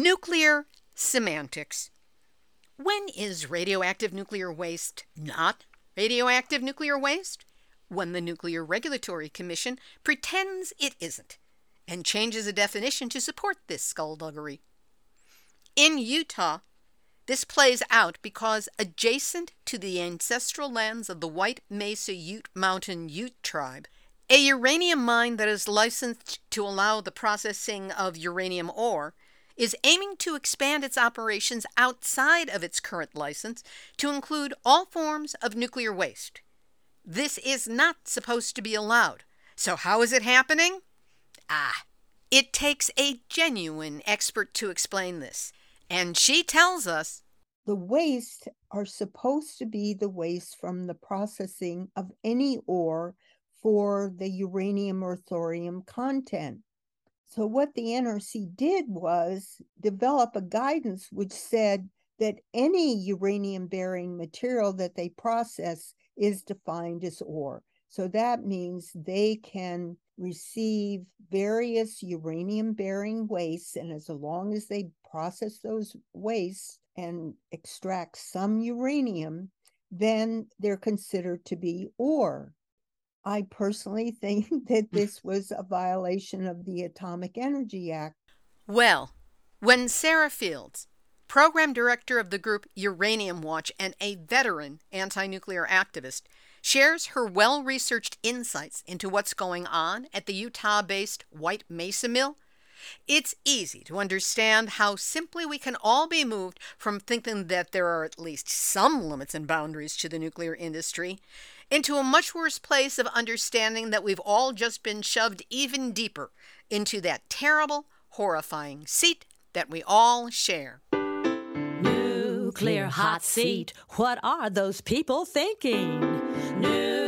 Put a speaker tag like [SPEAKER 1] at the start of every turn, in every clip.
[SPEAKER 1] Nuclear semantics. When is radioactive nuclear waste not radioactive nuclear waste? When the Nuclear Regulatory Commission pretends it isn't and changes a definition to support this skullduggery. In Utah, this plays out because adjacent to the ancestral lands of the White Mesa Ute Mountain Ute tribe, a uranium mine that is licensed to allow the processing of uranium ore is aiming to expand its operations outside of its current license to include all forms of nuclear waste. This is not supposed to be allowed. So, how is it happening? Ah, it takes a genuine expert to explain this. And she tells us
[SPEAKER 2] the waste are supposed to be the waste from the processing of any ore for the uranium or thorium content. So, what the NRC did was develop a guidance which said that any uranium bearing material that they process is defined as ore. So, that means they can receive various uranium bearing wastes, and as long as they process those wastes and extract some uranium, then they're considered to be ore. I personally think that this was a violation of the Atomic Energy Act.
[SPEAKER 1] Well, when Sarah Fields, program director of the group Uranium Watch and a veteran anti nuclear activist, shares her well researched insights into what's going on at the Utah based White Mesa Mill, it's easy to understand how simply we can all be moved from thinking that there are at least some limits and boundaries to the nuclear industry into a much worse place of understanding that we've all just been shoved even deeper into that terrible, horrifying seat that we all share.
[SPEAKER 3] Nuclear hot seat. What are those people thinking? Nuclear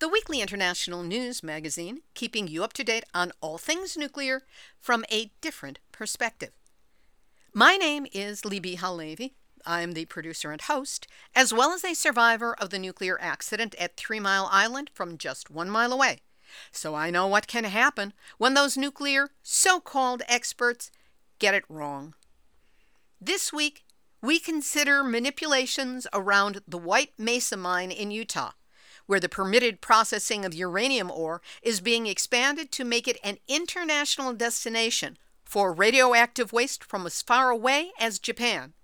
[SPEAKER 1] the weekly international news magazine keeping you up to date on all things nuclear from a different perspective. My name is Libby HaLevy. I'm the producer and host, as well as a survivor of the nuclear accident at Three Mile Island from just one mile away. So I know what can happen when those nuclear so called experts get it wrong. This week, we consider manipulations around the White Mesa mine in Utah, where the permitted processing of uranium ore is being expanded to make it an international destination for radioactive waste from as far away as Japan.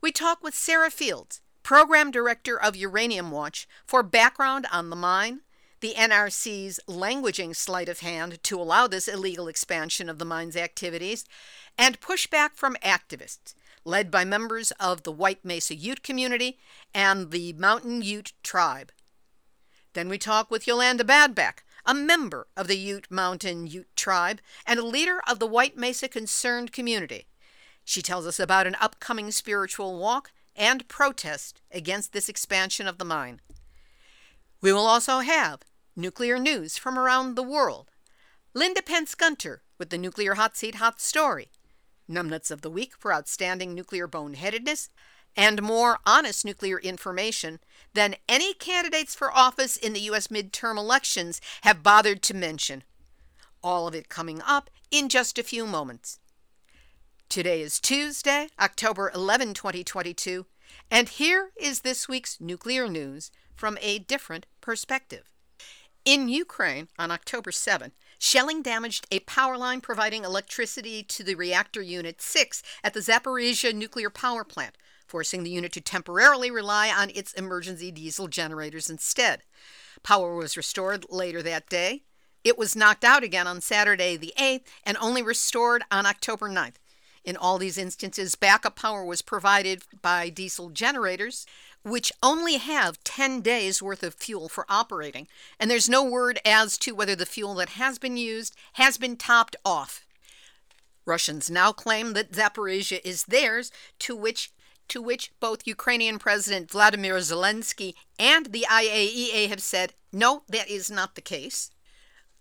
[SPEAKER 1] We talk with Sarah Fields, Program Director of Uranium Watch, for background on the mine, the NRC's languaging sleight of hand to allow this illegal expansion of the mine's activities, and pushback from activists, led by members of the White Mesa Ute community and the Mountain Ute tribe. Then we talk with Yolanda Badback, a member of the Ute Mountain Ute tribe and a leader of the White Mesa Concerned community. She tells us about an upcoming spiritual walk and protest against this expansion of the mine. We will also have nuclear news from around the world. Linda Pence Gunter with the Nuclear Hot Seat Hot Story. Numbnuts of the Week for outstanding nuclear boneheadedness. And more honest nuclear information than any candidates for office in the U.S. midterm elections have bothered to mention. All of it coming up in just a few moments. Today is Tuesday, October 11, 2022, and here is this week's nuclear news from a different perspective. In Ukraine, on October 7, shelling damaged a power line providing electricity to the reactor unit 6 at the Zaporizhia nuclear power plant, forcing the unit to temporarily rely on its emergency diesel generators instead. Power was restored later that day. It was knocked out again on Saturday the 8th and only restored on October 9th. In all these instances, backup power was provided by diesel generators which only have 10 days worth of fuel for operating, and there's no word as to whether the fuel that has been used has been topped off. Russians now claim that Zaporizhia is theirs, to which to which both Ukrainian President Vladimir Zelensky and the IAEA have said, no, that is not the case.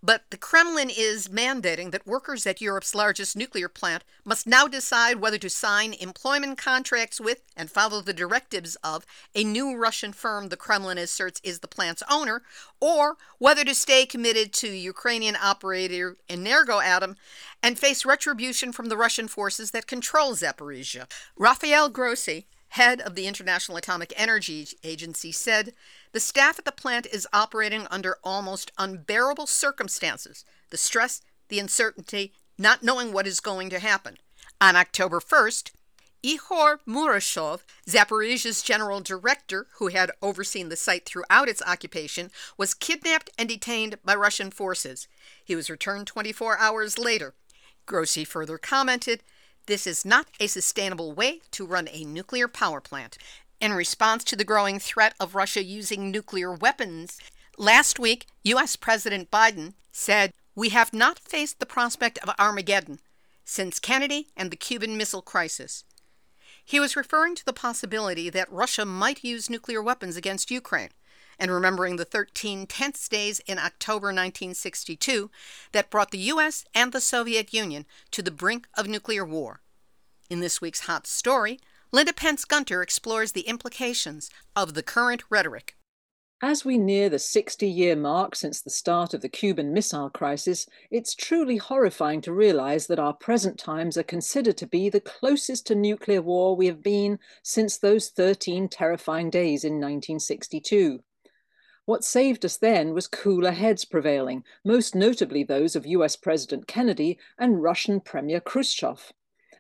[SPEAKER 1] But the Kremlin is mandating that workers at Europe's largest nuclear plant must now decide whether to sign employment contracts with and follow the directives of a new Russian firm the Kremlin asserts is the plant's owner, or whether to stay committed to Ukrainian operator Energoatom and face retribution from the Russian forces that control Zaporizhia. Rafael Grossi, head of the International Atomic Energy Agency, said the staff at the plant is operating under almost unbearable circumstances the stress, the uncertainty, not knowing what is going to happen. On October 1st, Ihor Murashov, Zaporizhia's general director, who had overseen the site throughout its occupation, was kidnapped and detained by Russian forces. He was returned 24 hours later. Grossi further commented, This is not a sustainable way to run a nuclear power plant. In response to the growing threat of Russia using nuclear weapons, last week, U.S. President Biden said, We have not faced the prospect of Armageddon since Kennedy and the Cuban Missile Crisis. He was referring to the possibility that Russia might use nuclear weapons against Ukraine, and remembering the 13 tense days in October 1962 that brought the U.S. and the Soviet Union to the brink of nuclear war. In this week's Hot Story, Linda Pence Gunter explores the implications of the current rhetoric.
[SPEAKER 4] As we near the 60 year mark since the start of the Cuban Missile Crisis, it's truly horrifying to realize that our present times are considered to be the closest to nuclear war we have been since those 13 terrifying days in 1962. What saved us then was cooler heads prevailing, most notably those of US President Kennedy and Russian Premier Khrushchev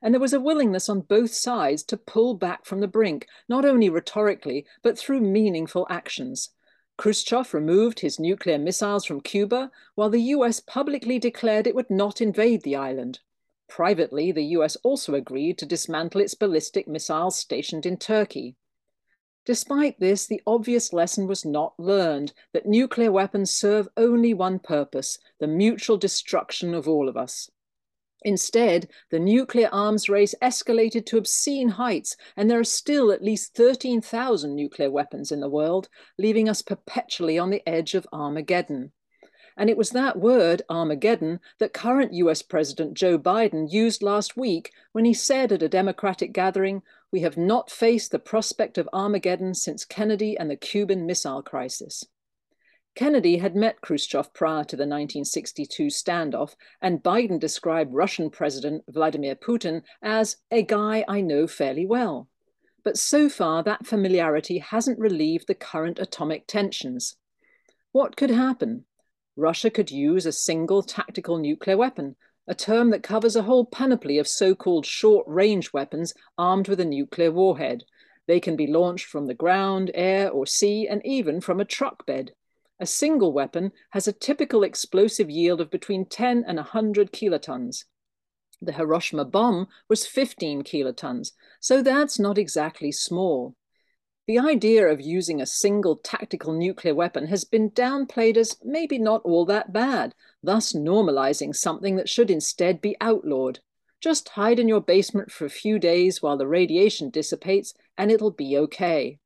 [SPEAKER 4] and there was a willingness on both sides to pull back from the brink, not only rhetorically, but through meaningful actions. Khrushchev removed his nuclear missiles from Cuba, while the US publicly declared it would not invade the island. Privately, the US also agreed to dismantle its ballistic missiles stationed in Turkey. Despite this, the obvious lesson was not learned that nuclear weapons serve only one purpose the mutual destruction of all of us. Instead, the nuclear arms race escalated to obscene heights, and there are still at least 13,000 nuclear weapons in the world, leaving us perpetually on the edge of Armageddon. And it was that word, Armageddon, that current US President Joe Biden used last week when he said at a Democratic gathering, We have not faced the prospect of Armageddon since Kennedy and the Cuban Missile Crisis. Kennedy had met Khrushchev prior to the 1962 standoff, and Biden described Russian President Vladimir Putin as a guy I know fairly well. But so far, that familiarity hasn't relieved the current atomic tensions. What could happen? Russia could use a single tactical nuclear weapon, a term that covers a whole panoply of so called short range weapons armed with a nuclear warhead. They can be launched from the ground, air, or sea, and even from a truck bed. A single weapon has a typical explosive yield of between 10 and 100 kilotons. The Hiroshima bomb was 15 kilotons, so that's not exactly small. The idea of using a single tactical nuclear weapon has been downplayed as maybe not all that bad, thus normalizing something that should instead be outlawed. Just hide in your basement for a few days while the radiation dissipates, and it'll be okay.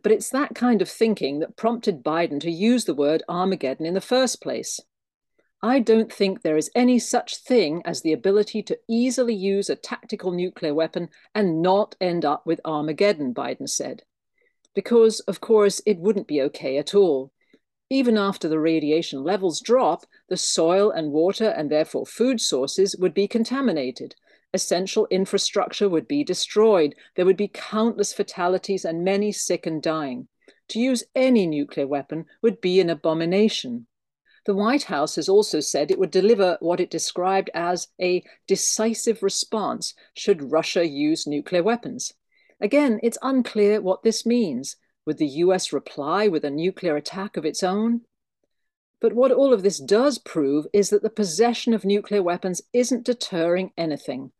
[SPEAKER 4] But it's that kind of thinking that prompted Biden to use the word Armageddon in the first place. I don't think there is any such thing as the ability to easily use a tactical nuclear weapon and not end up with Armageddon, Biden said. Because, of course, it wouldn't be okay at all. Even after the radiation levels drop, the soil and water and therefore food sources would be contaminated essential infrastructure would be destroyed. There would be countless fatalities and many sick and dying. To use any nuclear weapon would be an abomination. The White House has also said it would deliver what it described as a decisive response should Russia use nuclear weapons. Again, it's unclear what this means. Would the US reply with a nuclear attack of its own? But what all of this does prove is that the possession of nuclear weapons isn't deterring anything.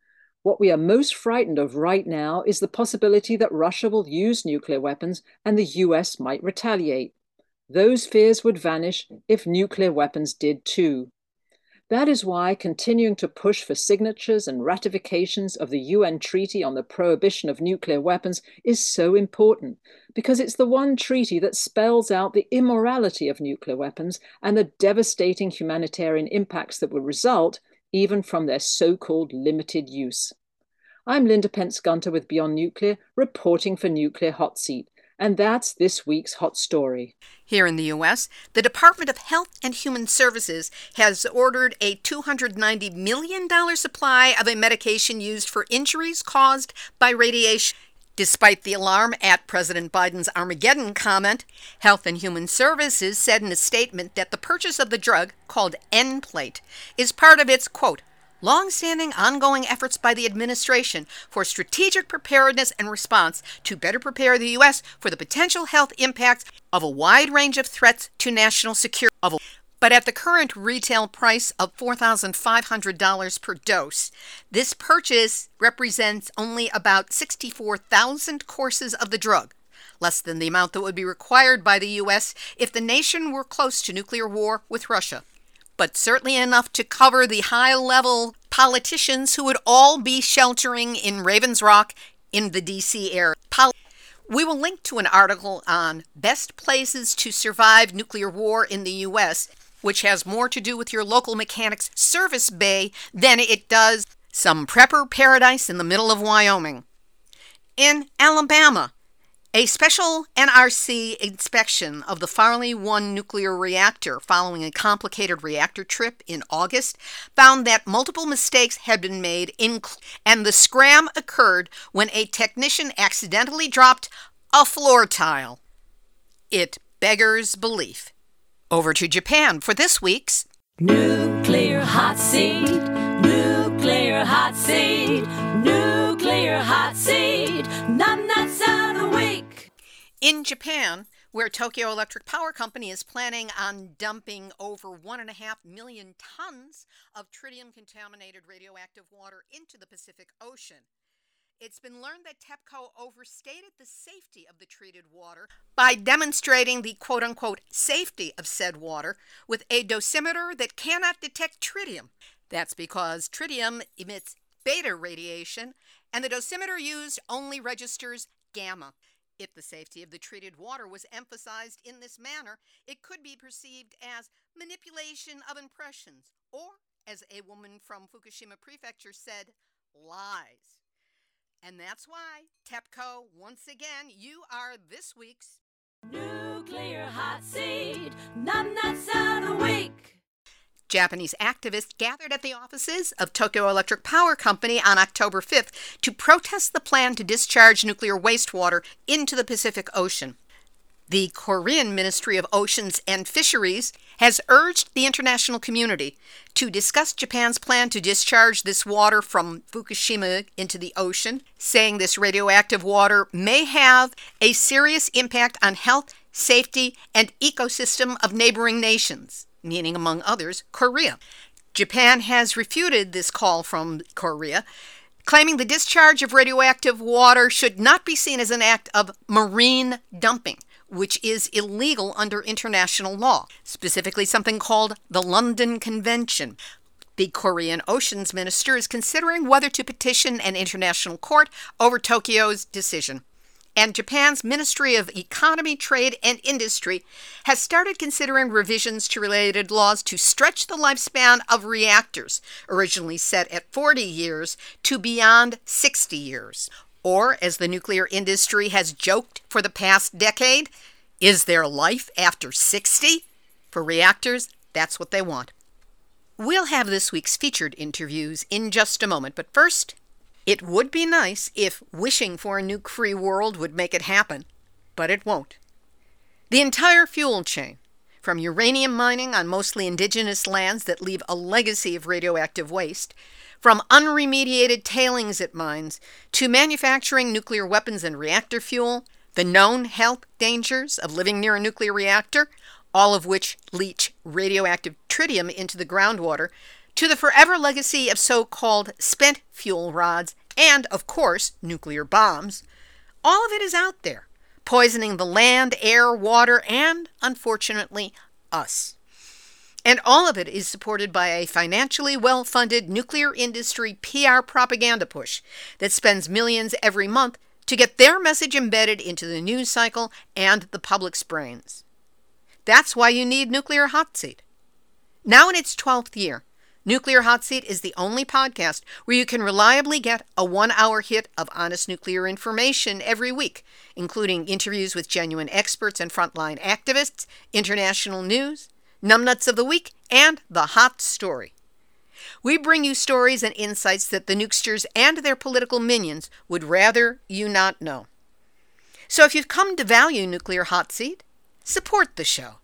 [SPEAKER 4] What we are most frightened of right now is the possibility that Russia will use nuclear weapons and the US might retaliate. Those fears would vanish if nuclear weapons did too. That is why continuing to push for signatures and ratifications of the UN Treaty on the Prohibition of Nuclear Weapons is so important, because it's the one treaty that spells out the immorality of nuclear weapons and the devastating humanitarian impacts that will result even from their so called limited use. I'm Linda Pence Gunter with Beyond Nuclear, reporting for Nuclear Hot Seat. And that's this week's hot story.
[SPEAKER 1] Here in the U.S., the Department of Health and Human Services has ordered a $290 million supply of a medication used for injuries caused by radiation. Despite the alarm at President Biden's Armageddon comment, Health and Human Services said in a statement that the purchase of the drug, called Nplate, is part of its, quote, long-standing ongoing efforts by the administration for strategic preparedness and response to better prepare the U.S. for the potential health impacts of a wide range of threats to national security. But at the current retail price of $4,500 per dose, this purchase represents only about 64,000 courses of the drug, less than the amount that would be required by the U.S. if the nation were close to nuclear war with Russia but certainly enough to cover the high level politicians who would all be sheltering in Ravens Rock in the DC area. we will link to an article on best places to survive nuclear war in the U.S., which has more to do with your local mechanic's service bay than it does some prepper paradise in the middle of Wyoming. In Alabama, a special NRC inspection of the Farley 1 nuclear reactor following a complicated reactor trip in August found that multiple mistakes had been made, and the scram occurred when a technician accidentally dropped a floor tile. It beggars belief. Over to Japan for this week's
[SPEAKER 3] Nuclear Hot Seat, Nuclear Hot Seat, Nuclear Hot Seat,
[SPEAKER 1] In Japan, where Tokyo Electric Power Company is planning on dumping over 1.5 million tons of tritium contaminated radioactive water into the Pacific Ocean. It's been learned that TEPCO overstated the safety of the treated water by demonstrating the quote unquote safety of said water with a dosimeter that cannot detect tritium. That's because tritium emits beta radiation, and the dosimeter used only registers gamma. If the safety of the treated water was emphasized in this manner, it could be perceived as manipulation of impressions, or, as a woman from Fukushima Prefecture said, lies. And that's why, TEPCO, once again, you are this week's
[SPEAKER 3] Nuclear Hot Seat, Numbnuts of the Week.
[SPEAKER 1] Japanese activists gathered at the offices of Tokyo Electric Power Company on October 5th to protest the plan to discharge nuclear wastewater into the Pacific Ocean. The Korean Ministry of Oceans and Fisheries has urged the international community to discuss Japan's plan to discharge this water from Fukushima into the ocean, saying this radioactive water may have a serious impact on health, safety, and ecosystem of neighboring nations meaning, among others, Korea. Japan has refuted this call from Korea, claiming the discharge of radioactive water should not be seen as an act of marine dumping, which is illegal under international law, specifically something called the London Convention. The Korean Oceans Minister is considering whether to petition an international court over Tokyo's decision and Japan's Ministry of Economy, Trade, and Industry has started considering revisions to related laws to stretch the lifespan of reactors, originally set at 40 years, to beyond 60 years. Or, as the nuclear industry has joked for the past decade, is there life after 60? For reactors, that's what they want. We'll have this week's featured interviews in just a moment, but first, it would be nice if wishing for a nuke free world would make it happen, but it won't. The entire fuel chain, from uranium mining on mostly indigenous lands that leave a legacy of radioactive waste, from unremediated tailings at mines, to manufacturing nuclear weapons and reactor fuel, the known health dangers of living near a nuclear reactor, all of which leach radioactive tritium into the groundwater, to the forever legacy of so called spent fuel rods and, of course, nuclear bombs. All of it is out there, poisoning the land, air, water, and, unfortunately, us. And all of it is supported by a financially well funded nuclear industry PR propaganda push that spends millions every month to get their message embedded into the news cycle and the public's brains. That's why you need Nuclear Hot Seat. Now in its 12th year, Nuclear Hot Seat is the only podcast where you can reliably get a one hour hit of honest nuclear information every week, including interviews with genuine experts and frontline activists, international news, numbnuts of the week, and the hot story. We bring you stories and insights that the nukesters and their political minions would rather you not know. So if you've come to value Nuclear Hot Seat, support the show.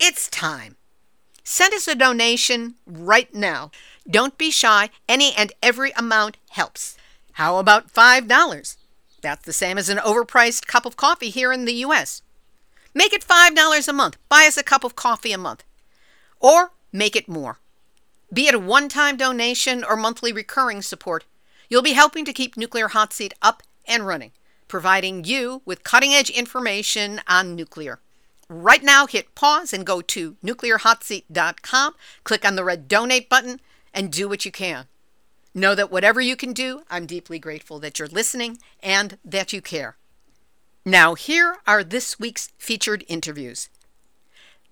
[SPEAKER 1] It's time. Send us a donation right now. Don't be shy. Any and every amount helps. How about $5? That's the same as an overpriced cup of coffee here in the U.S. Make it $5 a month. Buy us a cup of coffee a month or make it more. Be it a one time donation or monthly recurring support, you'll be helping to keep Nuclear Hot Seat up and running, providing you with cutting edge information on nuclear. Right now, hit pause and go to nuclearhotseat.com, click on the red donate button, and do what you can. Know that whatever you can do, I'm deeply grateful that you're listening and that you care. Now, here are this week's featured interviews.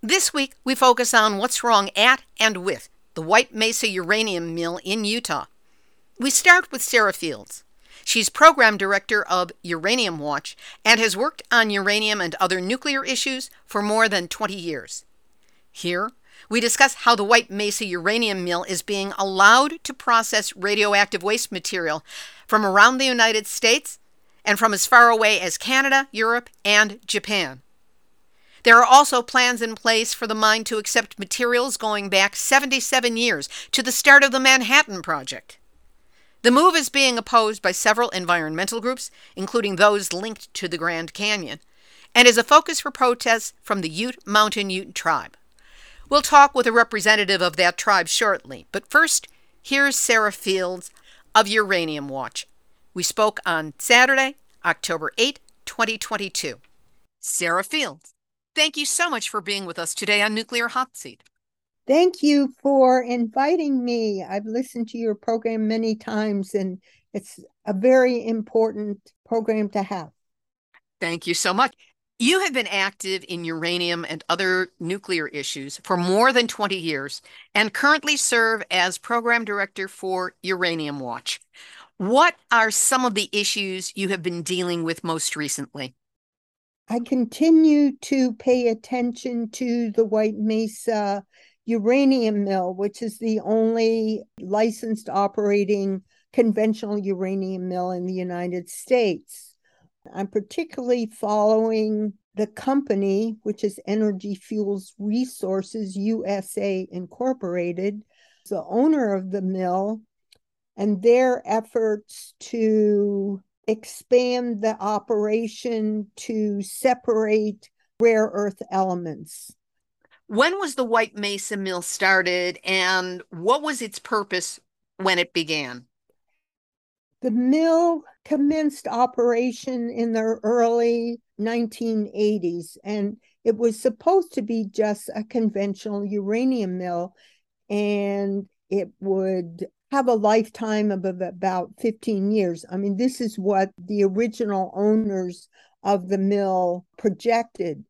[SPEAKER 1] This week, we focus on what's wrong at and with the White Mesa Uranium Mill in Utah. We start with Sarah Fields. She's program director of Uranium Watch and has worked on uranium and other nuclear issues for more than 20 years. Here, we discuss how the White Mesa Uranium Mill is being allowed to process radioactive waste material from around the United States and from as far away as Canada, Europe, and Japan. There are also plans in place for the mine to accept materials going back 77 years to the start of the Manhattan Project. The move is being opposed by several environmental groups, including those linked to the Grand Canyon, and is a focus for protests from the Ute Mountain Ute tribe. We'll talk with a representative of that tribe shortly, but first, here's Sarah Fields of Uranium Watch. We spoke on Saturday, October 8, 2022. Sarah Fields. Thank you so much for being with us today on Nuclear Hot Seat.
[SPEAKER 2] Thank you for inviting me. I've listened to your program many times, and it's a very important program to have.
[SPEAKER 1] Thank you so much. You have been active in uranium and other nuclear issues for more than 20 years and currently serve as program director for Uranium Watch. What are some of the issues you have been dealing with most recently?
[SPEAKER 2] I continue to pay attention to the White Mesa uranium mill, which is the only licensed operating conventional uranium mill in the United States. I'm particularly following the company, which is Energy Fuels Resources USA Incorporated, the owner of the mill, and their efforts to expand the operation to separate rare earth elements.
[SPEAKER 1] When was the White Mesa Mill started and what was its purpose when it began?
[SPEAKER 2] The mill commenced operation in the early 1980s and it was supposed to be just a conventional uranium mill and it would have a lifetime of about 15 years. I mean, this is what the original owners of the mill projected.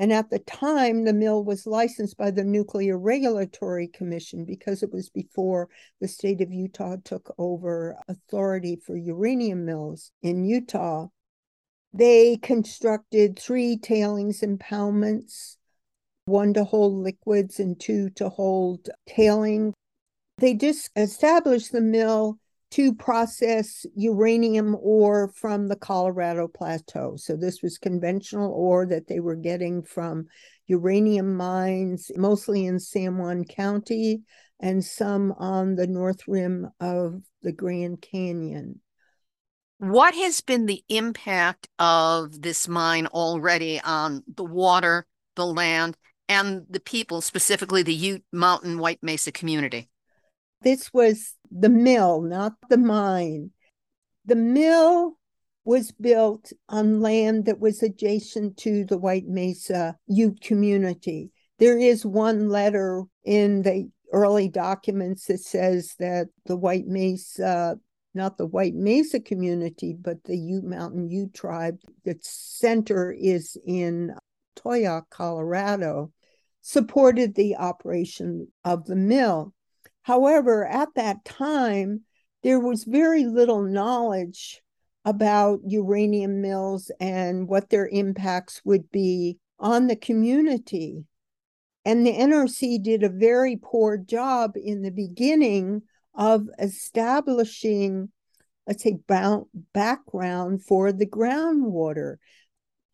[SPEAKER 2] And at the time, the mill was licensed by the Nuclear Regulatory Commission because it was before the state of Utah took over authority for uranium mills in Utah. They constructed three tailings impoundments one to hold liquids and two to hold tailing they just established the mill to process uranium ore from the Colorado Plateau. So this was conventional ore that they were getting from uranium mines, mostly in San Juan County and some on the north rim of the Grand Canyon.
[SPEAKER 1] What has been the impact of this mine already on the water, the land, and the people, specifically the Ute Mountain White Mesa community?
[SPEAKER 2] This was the mill, not the mine. The mill was built on land that was adjacent to the White Mesa Ute community. There is one letter in the early documents that says that the White Mesa, not the White Mesa community, but the Ute Mountain Ute tribe, its center is in Towaoc, Colorado, supported the operation of the mill. However, at that time, there was very little knowledge about uranium mills and what their impacts would be on the community. And the NRC did a very poor job in the beginning of establishing, let's say, background for the groundwater.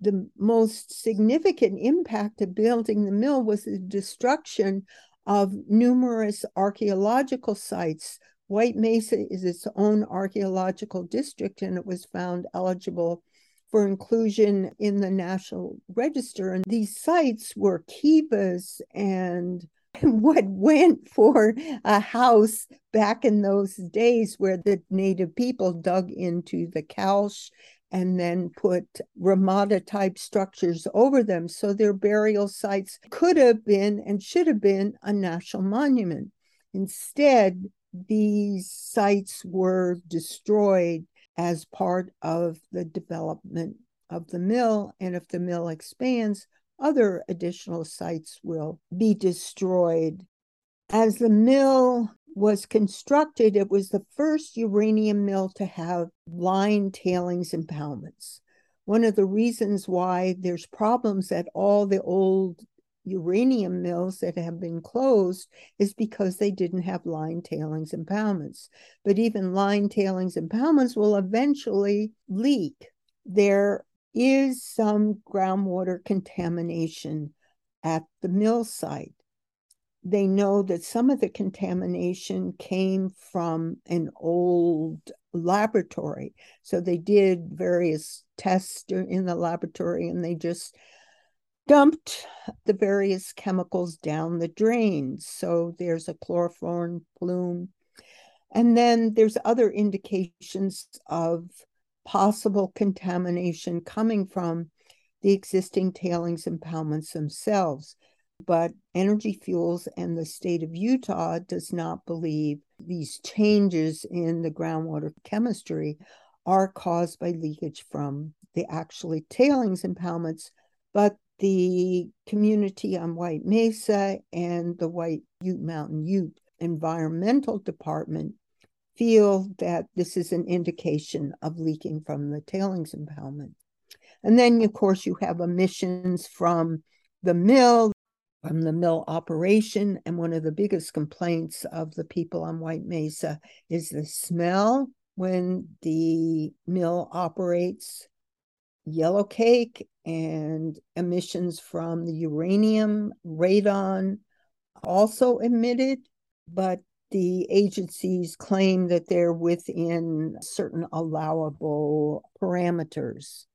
[SPEAKER 2] The most significant impact of building the mill was the destruction of numerous archaeological sites. White Mesa is its own archaeological district, and it was found eligible for inclusion in the National Register. And these sites were kivas and what went for a house back in those days where the native people dug into the cache and then put Ramada type structures over them. So their burial sites could have been and should have been a national monument. Instead, these sites were destroyed as part of the development of the mill. And if the mill expands, other additional sites will be destroyed. As the mill was constructed, it was the first uranium mill to have line tailings impoundments. One of the reasons why there's problems at all the old uranium mills that have been closed is because they didn't have line tailings impoundments. But even line tailings impoundments will eventually leak. There is some groundwater contamination at the mill site. They know that some of the contamination came from an old laboratory. So they did various tests in the laboratory and they just dumped the various chemicals down the drain. So there's a chloroform plume. And then there's other indications of possible contamination coming from the existing tailings impoundments themselves. But Energy Fuels and the state of Utah does not believe these changes in the groundwater chemistry are caused by leakage from the actually tailings impoundments, but the community on White Mesa and the White Ute Mountain Ute Environmental Department feel that this is an indication of leaking from the tailings impoundment. And then, of course, you have emissions from the mill, from the mill operation. And one of the biggest complaints of the people on White Mesa is the smell when the mill operates yellow cake and emissions from the uranium, radon also emitted, but the agencies claim that they're within certain allowable parameters.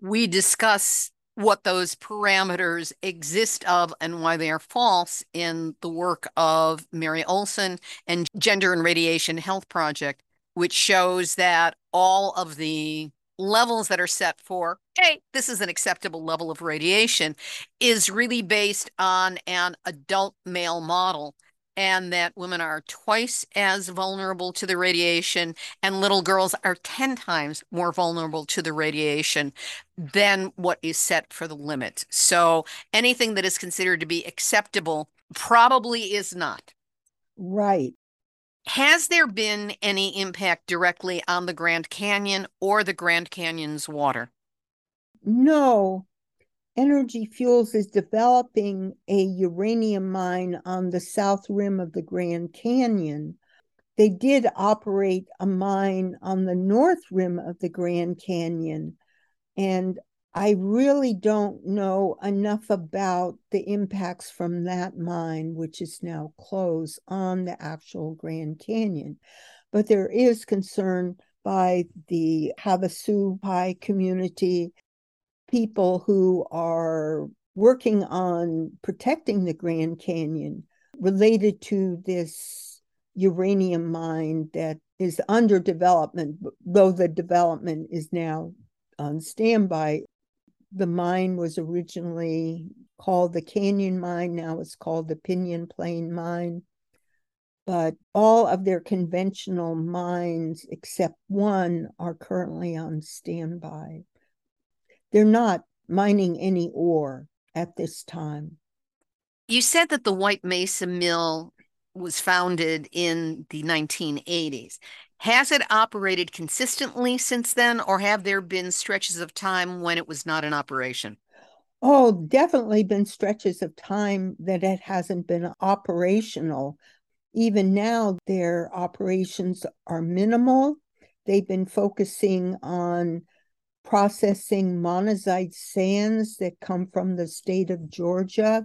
[SPEAKER 1] We discuss what those parameters exist of and why they are false in the work of Mary Olson and Gender and Radiation Health Project, which shows that all of the levels that are set for, hey, this is an acceptable level of radiation, is really based on an adult male model. And that women are twice as vulnerable to the radiation, and little girls are 10 times more vulnerable to the radiation than what is set for the limit. So anything that is considered to be acceptable probably is not.
[SPEAKER 2] Right.
[SPEAKER 1] Has there been any impact directly on the Grand Canyon or the Grand Canyon's water?
[SPEAKER 2] No. Energy Fuels is developing a uranium mine on the south rim of the Grand Canyon. They did operate a mine on the north rim of the Grand Canyon. And I really don't know enough about the impacts from that mine, which is now closed, on the actual Grand Canyon. But there is concern by the Havasupai community, people who are working on protecting the Grand Canyon related to this uranium mine that is under development, though the development is now on standby the mine was originally called the Canyon Mine, now it's called the Pinyon Plain Mine. But all of their conventional mines, except one, are currently on standby. They're not mining any ore at this time.
[SPEAKER 1] You said that the White Mesa Mill was founded in the 1980s. Has it operated consistently since then, or have there been stretches of time when it was not in operation?
[SPEAKER 2] Oh, definitely been stretches of time that it hasn't been operational. Even now, their operations are minimal. They've been focusing on processing monazite sands that come from the state of Georgia,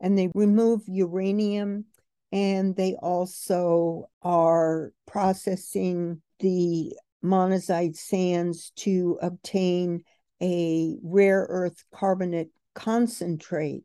[SPEAKER 2] and they remove uranium and they also are processing the monazite sands to obtain a rare earth carbonate concentrate.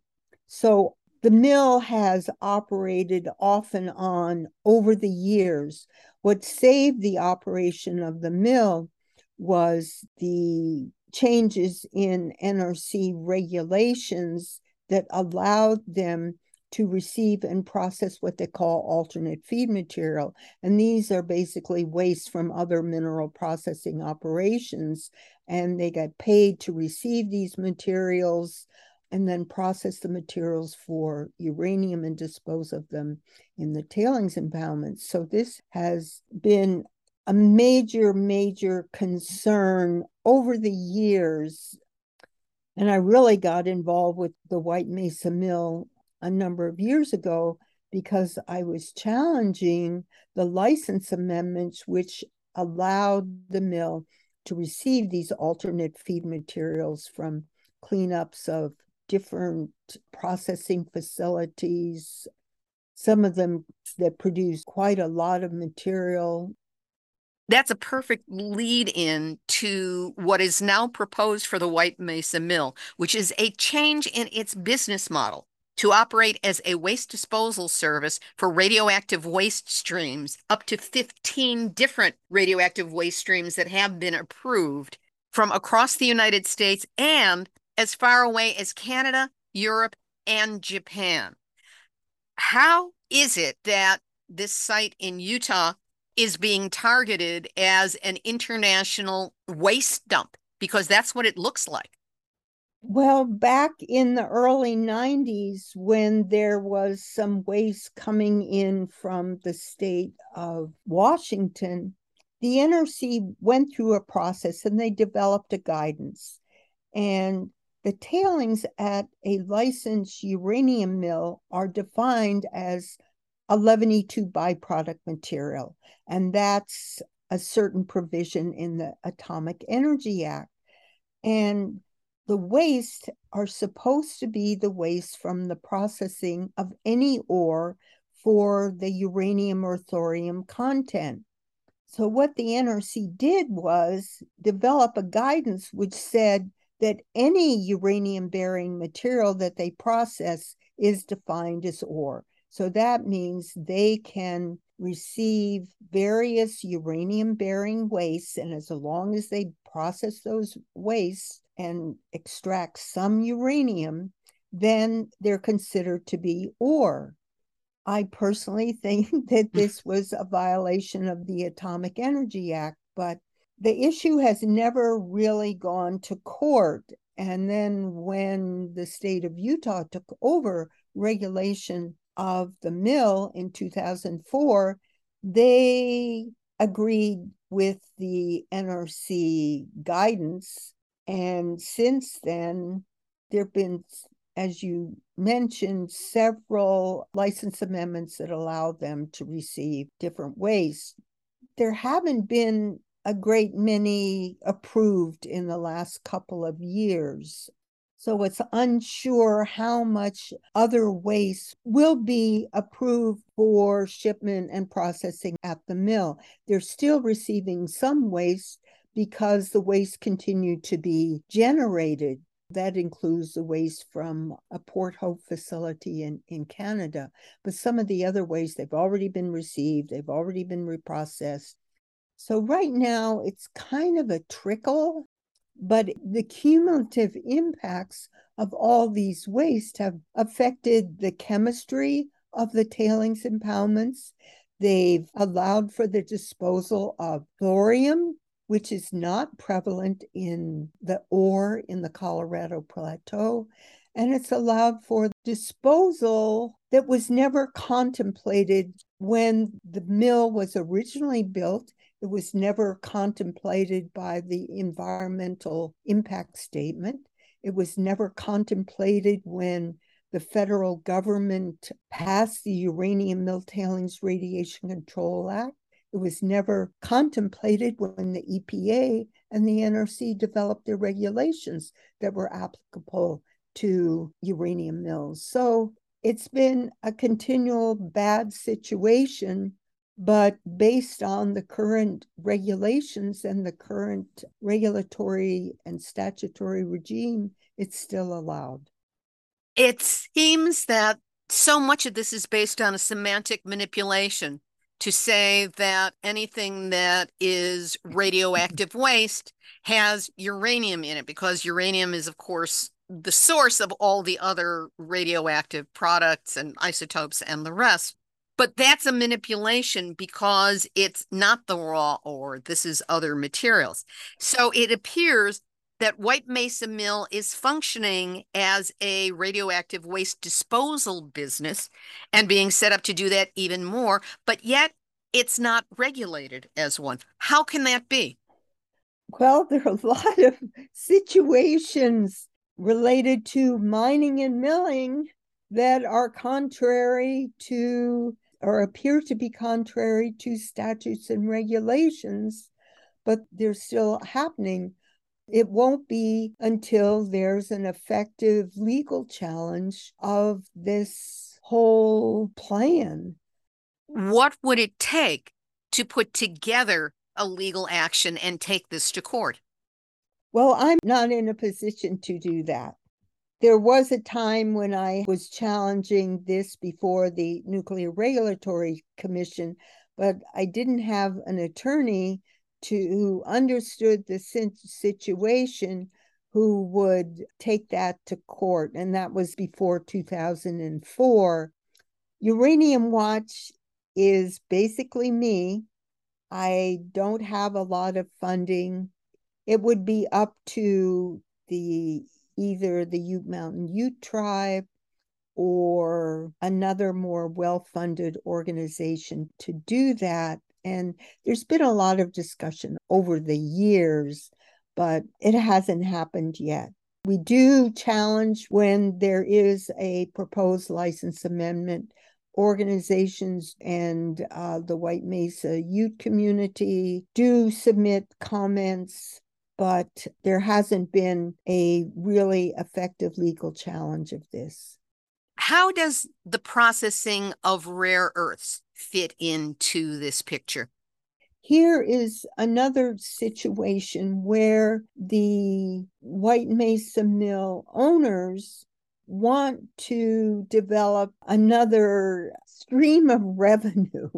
[SPEAKER 2] So the mill has operated off and on over the years. What saved the operation of the mill was the changes in NRC regulations that allowed them to receive and process what they call alternate feed material. And these are basically waste from other mineral processing operations. And they get paid to receive these materials and then process the materials for uranium and dispose of them in the tailings impoundments. So this has been a major, major concern over the years. And I really got involved with the White Mesa Mill a number of years ago because I was challenging the license amendments, which allowed the mill to receive these alternate feed materials from cleanups of different processing facilities, some of them that produce quite a lot of material.
[SPEAKER 1] That's a perfect lead in to what is now proposed for the White Mesa Mill, which is a change in its business model to operate as a waste disposal service for radioactive waste streams, up to 15 different radioactive waste streams that have been approved from across the United States and as far away as Canada, Europe, and Japan. How is it that this site in Utah is being targeted as an international waste dump? Because that's what it looks like.
[SPEAKER 2] Well, back in the early 90s, when there was some waste coming in from the state of Washington, the NRC went through a process and they developed a guidance. And the tailings at a licensed uranium mill are defined as 11E2 byproduct material. And that's a certain provision in the Atomic Energy Act. And the waste are supposed to be the waste from the processing of any ore for the uranium or thorium content. So, what the NRC did was develop a guidance which said that any uranium bearing material that they process is defined as ore. So, that means they can receive various uranium bearing wastes, and as long as they process those wastes, and extract some uranium, then they're considered to be ore. I personally think that this was a violation of the Atomic Energy Act, but the issue has never really gone to court. And then when the state of Utah took over regulation of the mill in 2004, they agreed with the NRC guidance and since then, there have been, as you mentioned, several license amendments that allow them to receive different ways. There haven't been a great many approved in the last couple of years. So it's unsure how much other waste will be approved for shipment and processing at the mill. They're still receiving some waste because the waste continued to be generated. That includes the waste from a Port Hope facility in, in Canada. But some of the other waste, they've already been received, they've already been reprocessed. So right now, it's kind of a trickle. But the cumulative impacts of all these wastes have affected the chemistry of the tailings impoundments. They've allowed for the disposal of thorium, which is not prevalent in the ore in the Colorado Plateau. And it's allowed for disposal that was never contemplated when the mill was originally built. It was never contemplated by the environmental impact statement. It was never contemplated when the federal government passed the Uranium Mill Tailings Radiation Control Act. It was never contemplated when the EPA and the NRC developed their regulations that were applicable to uranium mills. So it's been a continual bad situation, but based on the current regulations and the current regulatory and statutory regime, it's still allowed.
[SPEAKER 1] It seems that so much of this is based on a semantic manipulation to say that anything that is radioactive waste has uranium in it because uranium is, of course, the source of all the other radioactive products and isotopes and the rest. But that's a manipulation because it's not the raw ore. This is other materials. So it appears that White Mesa Mill is functioning as a radioactive waste disposal business and being set up to do that even more, but yet it's not regulated as one. How can that be?
[SPEAKER 2] Well, there are a lot of situations related to mining and milling that are contrary to or appear to be contrary to statutes and regulations, but they're still happening. It won't be until there's an effective legal challenge of this whole plan.
[SPEAKER 1] What would it take to put together a legal action and take this to court?
[SPEAKER 2] Well, I'm not in a position to do that. There was a time when I was challenging this before the Nuclear Regulatory Commission, but I didn't have an attorney to who understood the situation who would take that to court and that was before 2004 uranium watch is basically me. I don't have a lot of funding. It would be up to the either the ute mountain ute tribe or another more well-funded organization to do that and there's been a lot of discussion over the years, but it hasn't happened yet. We do challenge when there is a proposed license amendment. Organizations and uh, the White Mesa Ute community do submit comments, but there hasn't been a really effective legal challenge of this.
[SPEAKER 1] How does the processing of rare earths fit into this picture?
[SPEAKER 2] Here is another situation where the White Mesa Mill owners want to develop another stream of revenue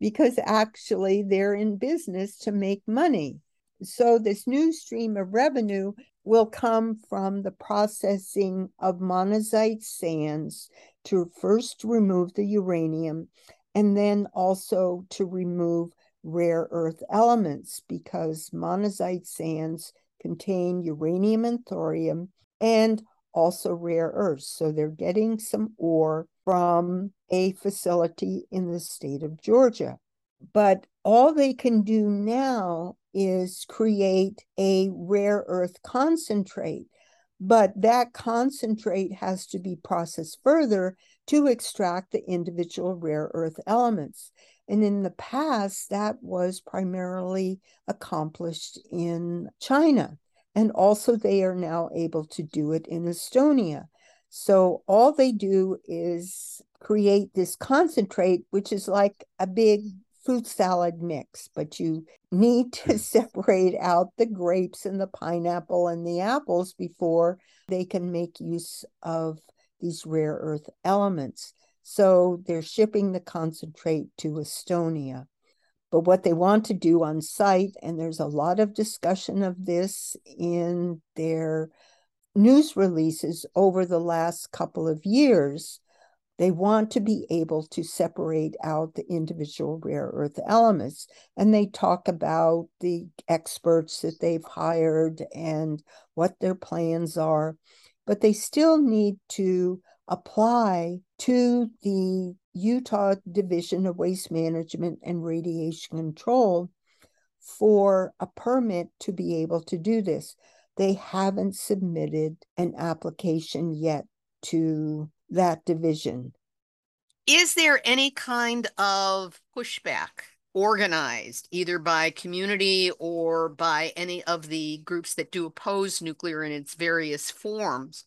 [SPEAKER 2] because actually they're in business to make money. So, this new stream of revenue will come from the processing of monazite sands to first remove the uranium and then also to remove rare earth elements because monazite sands contain uranium and thorium and also rare earths. So they're getting some ore from a facility in the state of Georgia. But all they can do now is create a rare earth concentrate. But that concentrate has to be processed further to extract the individual rare earth elements. And in the past, that was primarily accomplished in China. And also, they are now able to do it in Estonia. So, all they do is create this concentrate, which is like a big fruit salad mix, but you mm-hmm. need to mm-hmm. separate out the grapes and the pineapple and the apples before they can make use of these rare earth elements. So they're shipping the concentrate to Estonia. But what they want to do on site, and there's a lot of discussion of this in their news releases over the last couple of years, they want to be able to separate out the individual rare earth elements. And they talk about the experts that they've hired and what their plans are. But they still need to apply to the Utah Division of Waste Management and Radiation Control for a permit to be able to do this. They haven't submitted an application yet to that division.
[SPEAKER 1] Is there any kind of pushback organized either by community or by any of the groups that do oppose nuclear in its various forms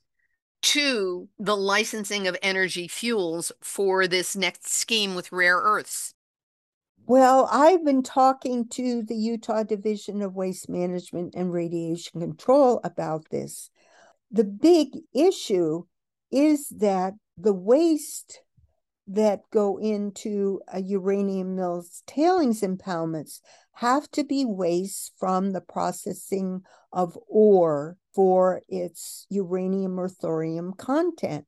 [SPEAKER 1] to the licensing of energy fuels for this next scheme with rare earths?
[SPEAKER 2] Well, I've been talking to the Utah Division of Waste Management and Radiation Control about this. The big issue is that the waste that go into a uranium mill's tailings impoundments have to be waste from the processing of ore for its uranium or thorium content.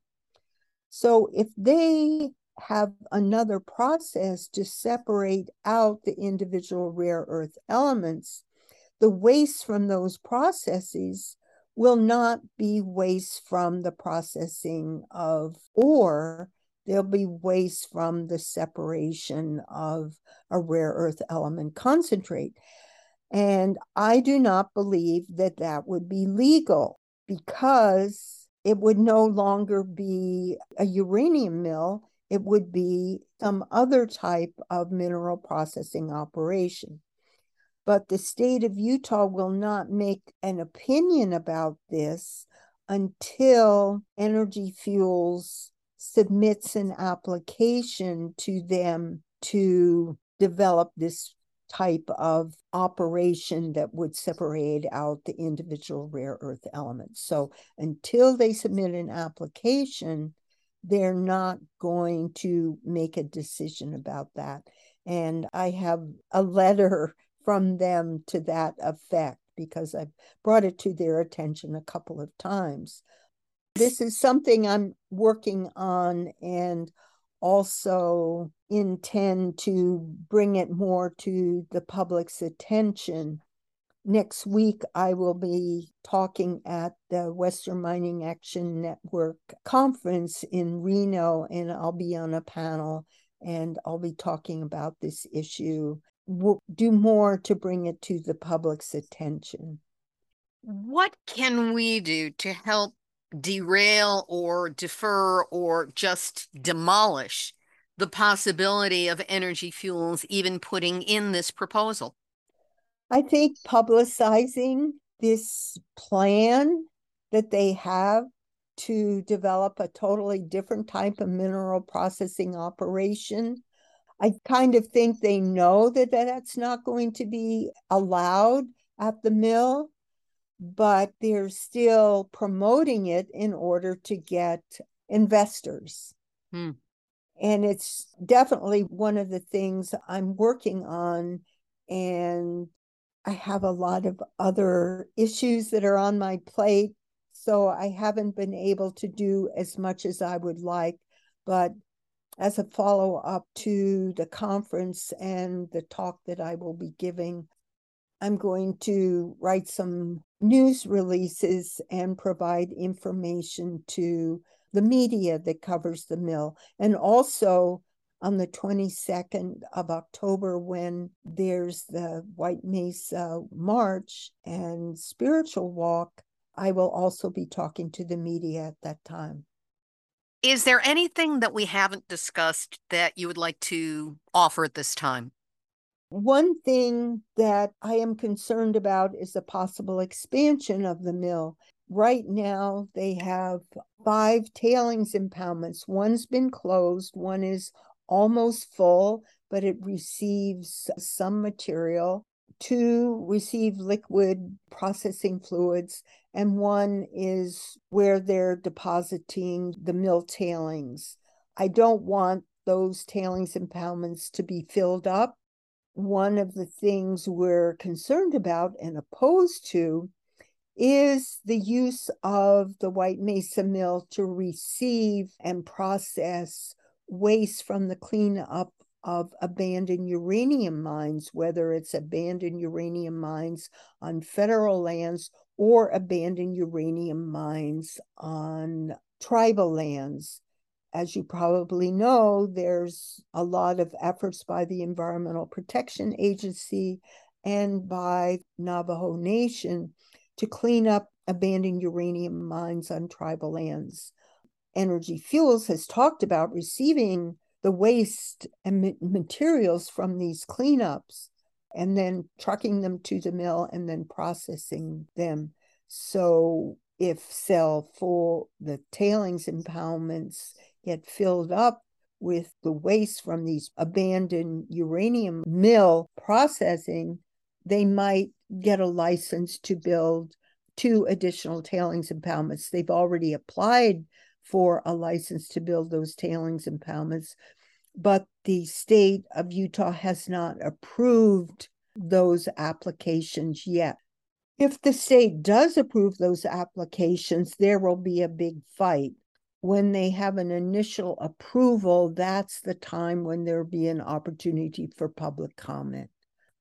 [SPEAKER 2] So if they have another process to separate out the individual rare earth elements, the waste from those processes will not be waste from the processing of ore. There'll be waste from the separation of a rare earth element concentrate. And I do not believe that that would be legal because it would no longer be a uranium mill, it would be some other type of mineral processing operation. But the state of Utah will not make an opinion about this until Energy Fuels submits an application to them to develop this type of operation that would separate out the individual rare earth elements. So until they submit an application, they're not going to make a decision about that. And I have a letter from them to that effect because I've brought it to their attention a couple of times. This is something I'm working on and also intend to bring it more to the public's attention. Next week, I will be talking at the Western Mining Action Network conference in Reno, and I'll be on a panel and I'll be talking about this issue. Do more to bring it to the public's attention.
[SPEAKER 1] What can we do to help derail or defer or just demolish the possibility of energy fuels even putting in this proposal?
[SPEAKER 2] I think publicizing this plan that they have to develop a totally different type of mineral processing operation. I kind of think they know that that's not going to be allowed at the mill but they're still promoting it in order to get investors. Hmm. And it's definitely one of the things I'm working on. And I have a lot of other issues that are on my plate. So I haven't been able to do as much as I would like. But as a follow up to the conference and the talk that I will be giving, I'm going to write some news releases and provide information to the media that covers the mill. And also on the 22nd of October, when there's the White Mesa March and Spiritual Walk, I will also be talking to the media at that time.
[SPEAKER 1] Is there anything that we haven't discussed that you would like to offer at this time?
[SPEAKER 2] One thing that I am concerned about is the possible expansion of the mill. Right now, they have five tailings impoundments. One's been closed, one is almost full, but it receives some material. Two receive liquid processing fluids, and one is where they're depositing the mill tailings. I don't want those tailings impoundments to be filled up one of the things we're concerned about and opposed to is the use of the White Mesa Mill to receive and process waste from the cleanup of abandoned uranium mines, whether it's abandoned uranium mines on federal lands or abandoned uranium mines on tribal lands. As you probably know, there's a lot of efforts by the Environmental Protection Agency and by Navajo Nation to clean up abandoned uranium mines on tribal lands. Energy Fuels has talked about receiving the waste and materials from these cleanups and then trucking them to the mill and then processing them. So if cell for the tailings impoundments get filled up with the waste from these abandoned uranium mill processing, they might get a license to build two additional tailings impoundments. They've already applied for a license to build those tailings impoundments, but the state of Utah has not approved those applications yet. If the state does approve those applications, there will be a big fight. When they have an initial approval, that's the time when there'll be an opportunity for public comment.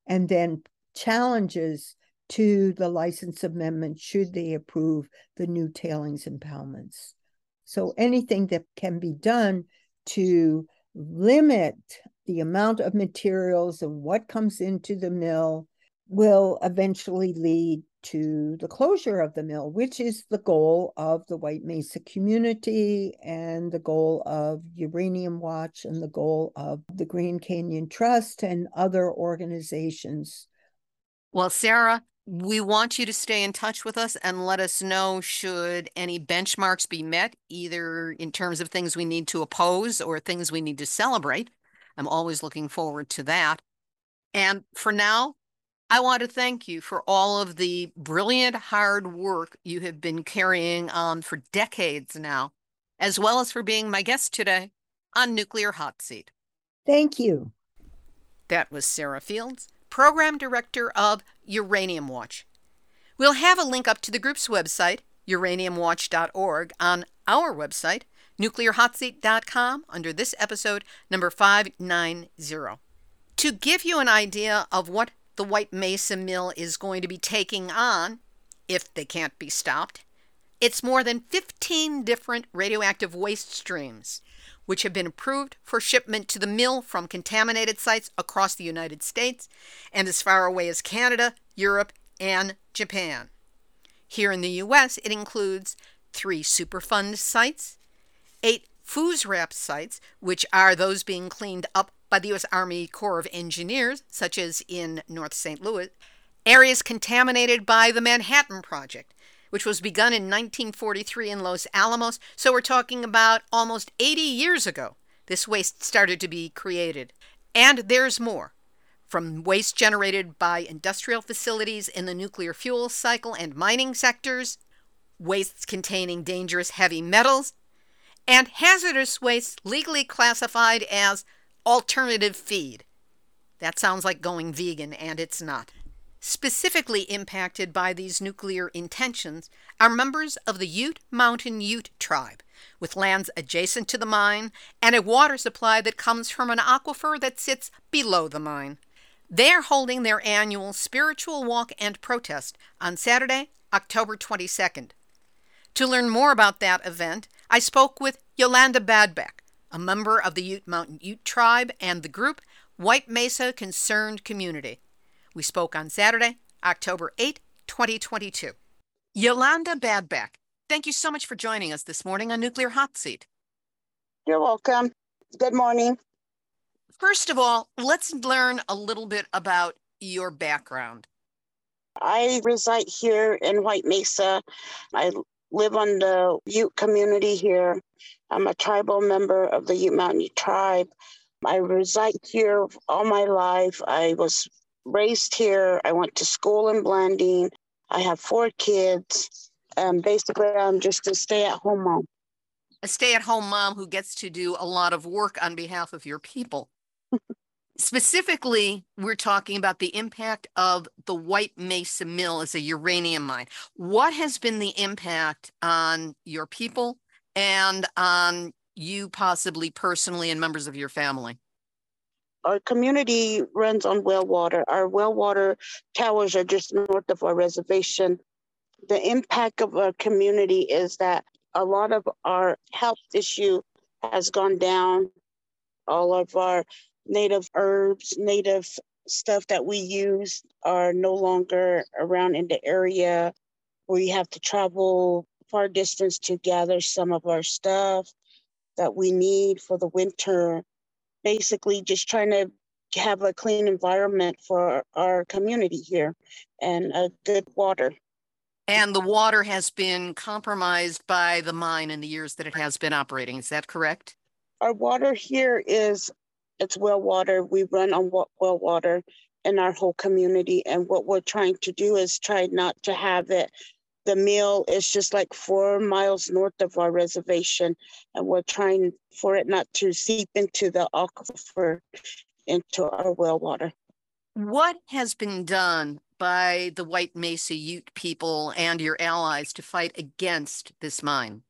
[SPEAKER 2] And then challenges to the license amendment should they approve the new tailings impoundments. So anything that can be done to limit the amount of materials and what comes into the mill will eventually lead to the closure of the mill, which is the goal of the White Mesa community and the goal of Uranium Watch and the goal of the Grand Canyon Trust and other organizations.
[SPEAKER 1] Well, Sarah, we want you to stay in touch with us and let us know should any benchmarks be met, either in terms of things we need to oppose or things we need to celebrate. I'm always looking forward to that. And for now, I want to thank you for all of the brilliant hard work you have been carrying on for decades now, as well as for being my guest today on Nuclear Hot Seat.
[SPEAKER 2] Thank you.
[SPEAKER 1] That was Sarah Fields. Program Director of Uranium Watch. We'll have a link up to the group's website, uraniumwatch.org, on our website, nuclearhotseat.com, under this episode, number 590. To give you an idea of what the White Mesa Mill is going to be taking on, if they can't be stopped, it's more than 15 different radioactive waste streams which have been approved for shipment to the mill from contaminated sites across the United States and as far away as Canada, Europe, and Japan. Here in the U.S., it includes three Superfund sites, eight FUSRAP sites, which are those being cleaned up by the U.S. Army Corps of Engineers, such as in North St. Louis, areas contaminated by the Manhattan Project, which was begun in 1943 in Los Alamos. So we're talking about almost 80 years ago, this waste started to be created. And there's more. From waste generated by industrial facilities in the nuclear fuel cycle and mining sectors, wastes containing dangerous heavy metals, and hazardous waste legally classified as alternative feed. That sounds like going vegan, and it's not. Specifically impacted by these nuclear intentions are members of the Ute Mountain Ute tribe, with lands adjacent to the mine and a water supply that comes from an aquifer that sits below the mine. They're holding their annual spiritual walk and protest on Saturday, October 22nd. To learn more about that event, I spoke with Yolanda Badback, a member of the Ute Mountain Ute tribe and the group White Mesa Concerned Community. We spoke on Saturday, October 8, 2022. Yolanda Badback, thank you so much for joining us this morning on Nuclear Hot Seat.
[SPEAKER 5] You're welcome. Good morning.
[SPEAKER 1] First of all, let's learn a little bit about your background.
[SPEAKER 5] I reside here in White Mesa. I live on the Ute community here. I'm a tribal member of the Ute Mountain Ute tribe. I reside here all my life. I was raised here. I went to school in Blanding. I have four kids. And basically, I'm just a stay at home mom.
[SPEAKER 1] A stay at home mom who gets to do a lot of work on behalf of your people. Specifically, we're talking about the impact of the White Mesa Mill as a uranium mine. What has been the impact on your people and on you possibly personally and members of your family?
[SPEAKER 5] Our community runs on well water. Our well water towers are just north of our reservation. The impact of our community is that a lot of our health issue has gone down. All of our native herbs, native stuff that we use are no longer around in the area. We have to travel far distance to gather some of our stuff that we need for the winter. Basically, just trying to have a clean environment for our community here and a good water.
[SPEAKER 1] And the water has been compromised by the mine in the years that it has been operating. Is that correct?
[SPEAKER 5] Our water here is it's well water. We run on well water in our whole community. And what we're trying to do is try not to have it. The mill is just like four miles north of our reservation. And we're trying for it not to seep into the aquifer, into our well water.
[SPEAKER 1] What has been done by the White Mesa Ute people and your allies to fight against this mine?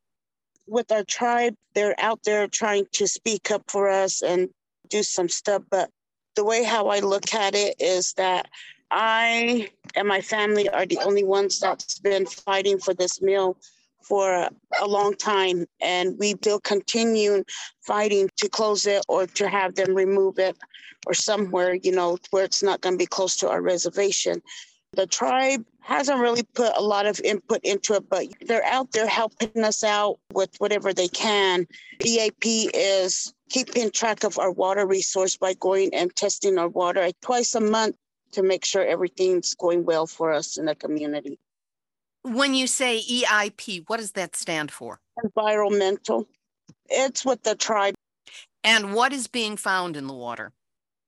[SPEAKER 5] With our tribe, they're out there trying to speak up for us and do some stuff. But the way how I look at it is that I and my family are the only ones that's been fighting for this mill for a long time. And we will continue fighting to close it or to have them remove it or somewhere, you know, where it's not going to be close to our reservation. The tribe hasn't really put a lot of input into it, but they're out there helping us out with whatever they can. EAP is keeping track of our water resource by going and testing our water twice a month to make sure everything's going well for us in the community.
[SPEAKER 1] When you say EIP, what does that stand for?
[SPEAKER 5] Environmental. It's with the tribe.
[SPEAKER 1] And what is being found in the water?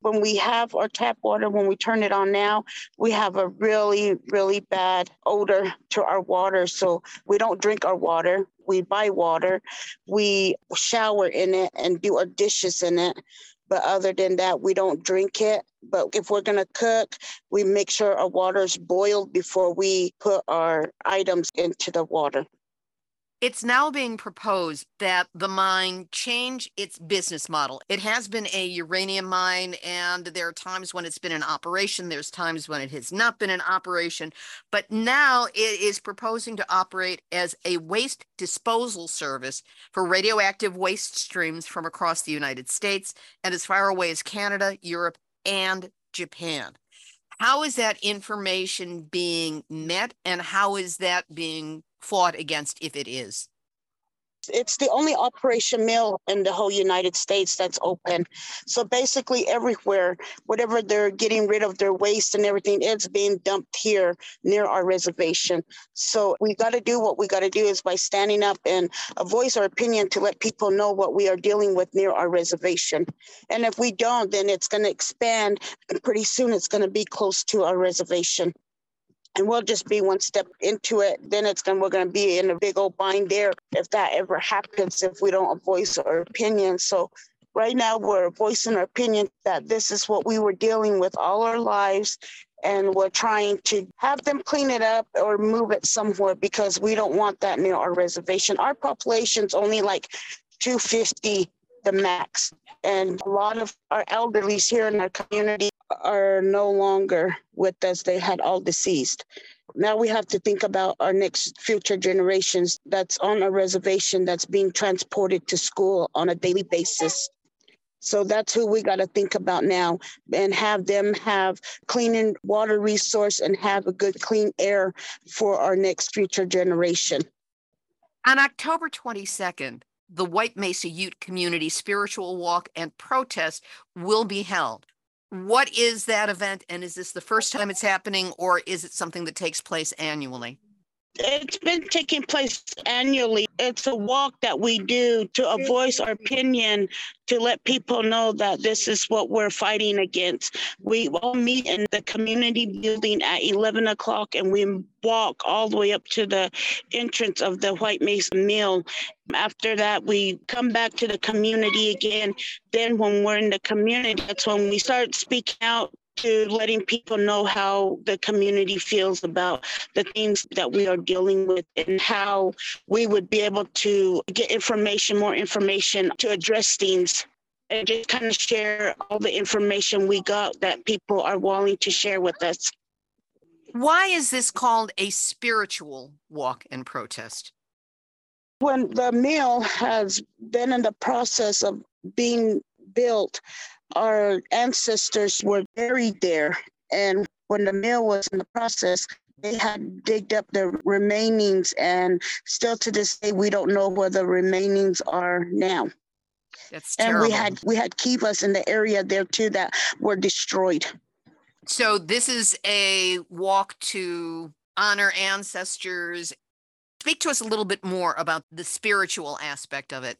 [SPEAKER 5] when we have our tap water, when we turn it on now, we have a really, really bad odor to our water. So we don't drink our water. We buy water. We shower in it and do our dishes in it. But other than that, we don't drink it. But if we're going to cook, we make sure our water is boiled before we put our items into the water.
[SPEAKER 1] It's now being proposed that the mine change its business model. It has been a uranium mine, and there are times when it's been in operation, there's times when it has not been in operation, but now it is proposing to operate as a waste disposal service for radioactive waste streams from across the United States and as far away as Canada, Europe, and Japan. How is that information being met, and how is that being fought against if it is?
[SPEAKER 5] It's the only operation mill in the whole United States that's open. So basically, everywhere, whatever they're getting rid of their waste and everything, it's being dumped here near our reservation. So we got to do what we got to do is by standing up and voice our opinion to let people know what we are dealing with near our reservation. And if we don't, then it's going to expand, and pretty soon it's going to be close to our reservation and we'll just be one step into it. Then it's gonna we're gonna be in a big old bind there if that ever happens if we don't voice our opinion. So right now we're voicing our opinion that this is what we were dealing with all our lives and we're trying to have them clean it up or move it somewhere because we don't want that near our reservation. Our population's only like 250 the max. And a lot of our elderlies here in our community are no longer with us. They had all deceased. Now we have to think about our next future generations that's on a reservation that's being transported to school on a daily basis. So that's who we got to think about now and have them have clean water resource and have a good clean air for our next future generation.
[SPEAKER 1] On October 22nd, the White Mesa Ute Community Spiritual Walk and Protest will be held. What is that event? And is this the first time it's happening or is it something that takes place annually?
[SPEAKER 5] It's been taking place annually. It's a walk that we do to voice our opinion to let people know that this is what we're fighting against. We all meet in the community building at 11 o'clock and we walk all the way up to the entrance of the White Mesa Mill. After that, we come back to the community again. Then, when we're in the community, that's when we start speaking out to letting people know how the community feels about the things that we are dealing with and how we would be able to get information, more information to address things and just kind of share all the information we got that people are willing to share with us.
[SPEAKER 1] Why is this called a spiritual walk and protest?
[SPEAKER 5] When the mill has been in the process of being built, our ancestors were buried there. And when the mill was in the process, they had digged up the remainings, and still to this day, we don't know where the remainings are now.
[SPEAKER 1] That's
[SPEAKER 5] and
[SPEAKER 1] terrible.
[SPEAKER 5] we had we had kivas in the area there too that were destroyed.
[SPEAKER 1] so this is a walk to honor ancestors. Speak to us a little bit more about the spiritual aspect of it.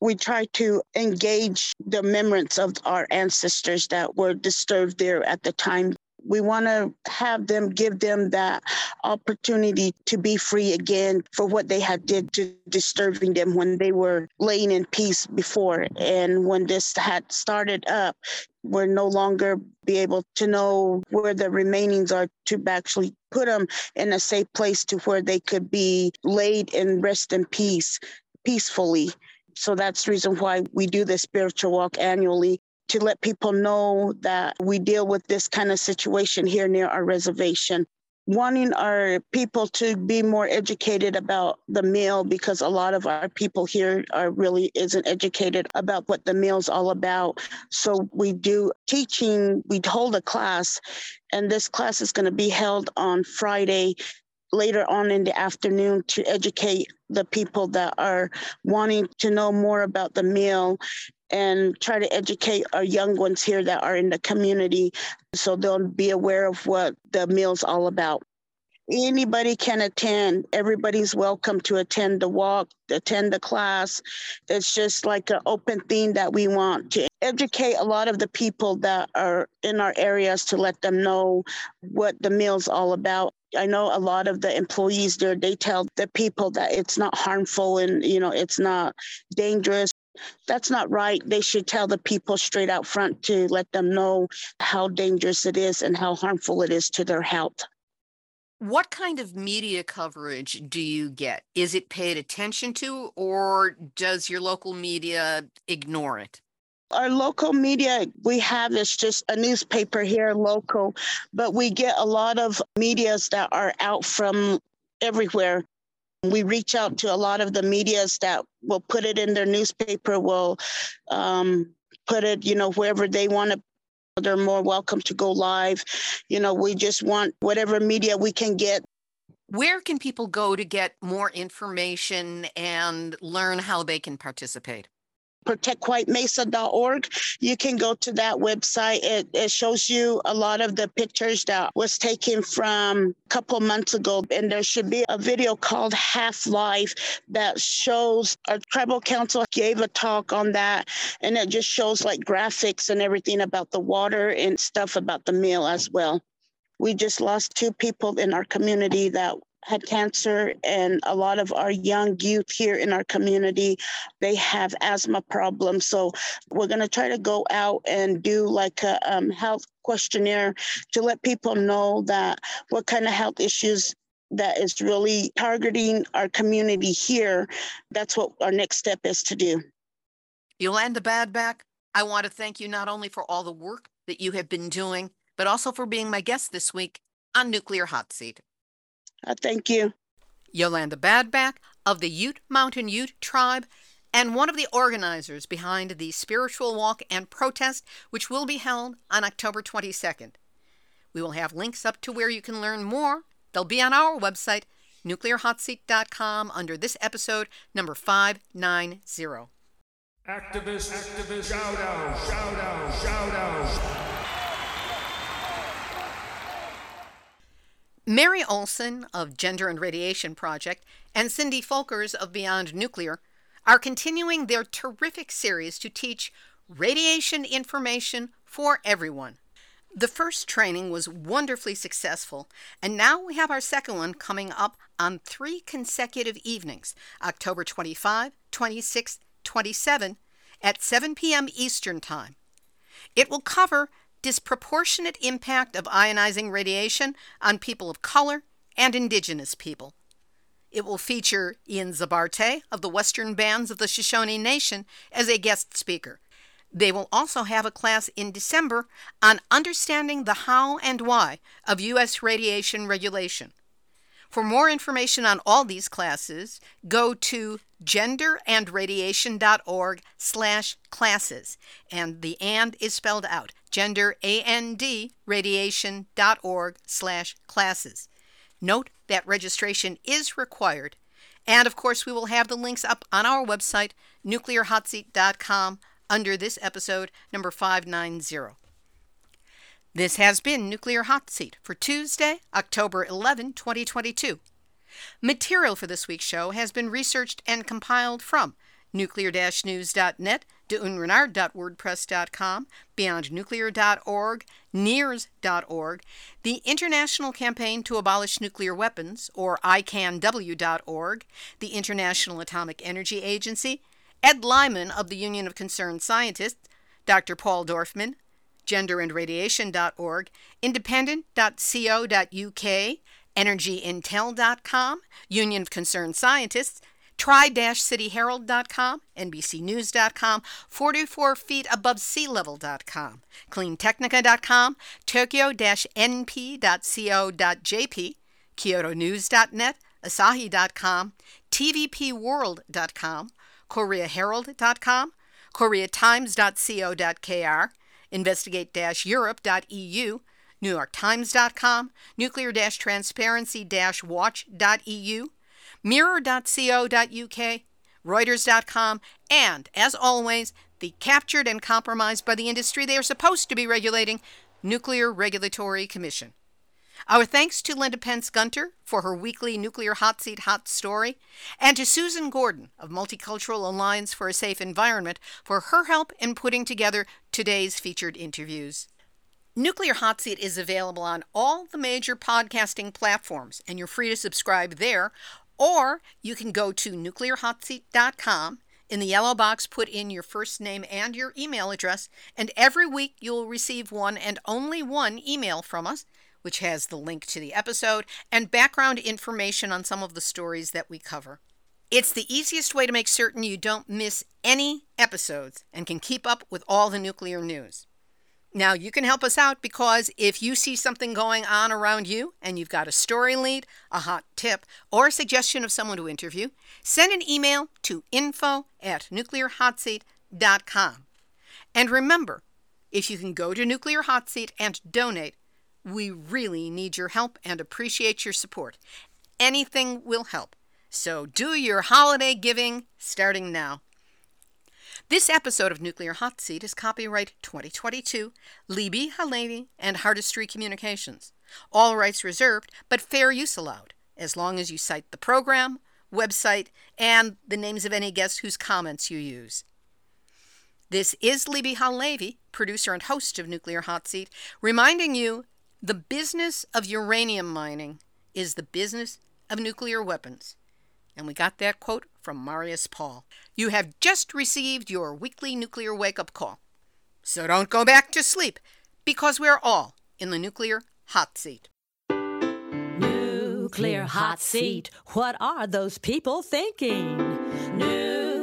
[SPEAKER 5] We try to engage the remembrance of our ancestors that were disturbed there at the time. We want to have them give them that opportunity to be free again for what they had did to disturbing them when they were laying in peace before. And when this had started up, we're no longer be able to know where the remainings are to actually put them in a safe place to where they could be laid and rest in peace peacefully. So that's the reason why we do the spiritual walk annually to let people know that we deal with this kind of situation here near our reservation. Wanting our people to be more educated about the meal because a lot of our people here are really isn't educated about what the meal's all about. So we do teaching, we hold a class, and this class is going to be held on Friday later on in the afternoon to educate the people that are wanting to know more about the meal and try to educate our young ones here that are in the community so they'll be aware of what the meal's all about. Anybody can attend. Everybody's welcome to attend the walk, attend the class. It's just like an open thing that we want to educate a lot of the people that are in our areas to let them know what the meal's all about. I know a lot of the employees there, they tell the people that it's not harmful and, you know, it's not dangerous. That's not right. They should tell the people straight out front to let them know how dangerous it is and how harmful it is to their health.
[SPEAKER 1] What kind of media coverage do you get? Is it paid attention to, or does your local media ignore it?
[SPEAKER 5] Our local media we have is just a newspaper here, local, but we get a lot of medias that are out from everywhere. We reach out to a lot of the medias that will put it in their newspaper, will um, put it, you know, wherever they want to. They're more welcome to go live. You know, we just want whatever media we can get.
[SPEAKER 1] Where can people go to get more information and learn how they can participate?
[SPEAKER 5] protectwhitemesa.org. You can go to that website. It, it shows you a lot of the pictures that was taken from a couple months ago. And there should be a video called Half Life that shows our tribal council gave a talk on that. And it just shows like graphics and everything about the water and stuff about the meal as well. We just lost two people in our community that had cancer and a lot of our young youth here in our community they have asthma problems. So we're going to try to go out and do like a um, health questionnaire to let people know that what kind of health issues that is really targeting our community here. That's what our next step is to do.
[SPEAKER 1] Yolanda Badback, I want to thank you not only for all the work that you have been doing, but also for being my guest this week on Nuclear Hot Seat.
[SPEAKER 5] Uh, thank you
[SPEAKER 1] Yolanda Badback of the Ute Mountain Ute Tribe and one of the organizers behind the spiritual walk and protest, which will be held on October 22nd. We will have links up to where you can learn more. They'll be on our website, nuclearhotseat.com, under this episode, number 590.
[SPEAKER 6] Activist, activist, shout out, shout out, shout out.
[SPEAKER 1] Mary Olson of Gender and Radiation Project and Cindy Folkers of Beyond Nuclear are continuing their terrific series to teach radiation information for everyone. The first training was wonderfully successful, and now we have our second one coming up on three consecutive evenings October 25, 26, 27 at 7 p.m. Eastern Time. It will cover disproportionate impact of ionizing radiation on people of color and indigenous people. It will feature Ian Zabarte of the Western Bands of the Shoshone Nation as a guest speaker. They will also have a class in December on understanding the how and why of U.S. radiation regulation. For more information on all these classes, go to genderandradiation.org slash classes. And the and is spelled out. Gender, A-N-D, radiation.org slash classes. Note that registration is required. And of course, we will have the links up on our website, nuclearhotseat.com, under this episode, number 590. This has been Nuclear Hot Seat for Tuesday, October 11, 2022. Material for this week's show has been researched and compiled from nuclear-news.net, dunrenard.wordpress.com, beyondnuclear.org, NIRS.org, the International Campaign to Abolish Nuclear Weapons, or ICANW.org, the International Atomic Energy Agency, Ed Lyman of the Union of Concerned Scientists, Dr. Paul Dorfman, genderandradiation.org, independent.co.uk, energyintel.com, Union of Concerned Scientists, tri-cityherald.com, nbcnews.com, 44 feet above sea level.com, cleantechnica.com, tokyo-np.co.jp, kyotonews.net, asahi.com, tvpworld.com, koreaherald.com, koreatimes.co.kr, investigate-europe.eu, newyorktimes.com, nuclear-transparency-watch.eu, mirror.co.uk, reuters.com, and, as always, the captured and compromised by the industry they are supposed to be regulating, Nuclear Regulatory Commission. Our thanks to Linda Pentz Gunter for her weekly Nuclear Hot Seat Hot Story, and to Susan Gordon of Multicultural Alliance for a Safe Environment for her help in putting together today's featured interviews. Nuclear Hot Seat is available on all the major podcasting platforms, and you're free to subscribe there, or you can go to nuclearhotseat.com. In the yellow box, put in your first name and your email address, and every week you'll receive one and only one email from us which has the link to the episode and background information on some of the stories that we cover. It's the easiest way to make certain you don't miss any episodes and can keep up with all the nuclear news. Now, you can help us out because if you see something going on around you and you've got a story lead, a hot tip, or a suggestion of someone to interview, send an email to info at nuclearhotseat.com. And remember, if you can go to Nuclear Hot Seat and donate, we really need your help and appreciate your support. Anything will help. So do your holiday giving starting now. This episode of Nuclear Hot Seat is copyright 2022, Libbe HaLevy and Heartistry Communications. All rights reserved, but fair use allowed, as long as you cite the program, website, and the names of any guests whose comments you use. This is Libbe HaLevy, producer and host of Nuclear Hot Seat, reminding you the business of uranium mining is the business of nuclear weapons. And we got that quote from Marius Paul. You have just received your weekly nuclear wake up call. So don't go back to sleep, because we're all in the nuclear hot seat.
[SPEAKER 3] Nuclear hot seat. What are those people thinking?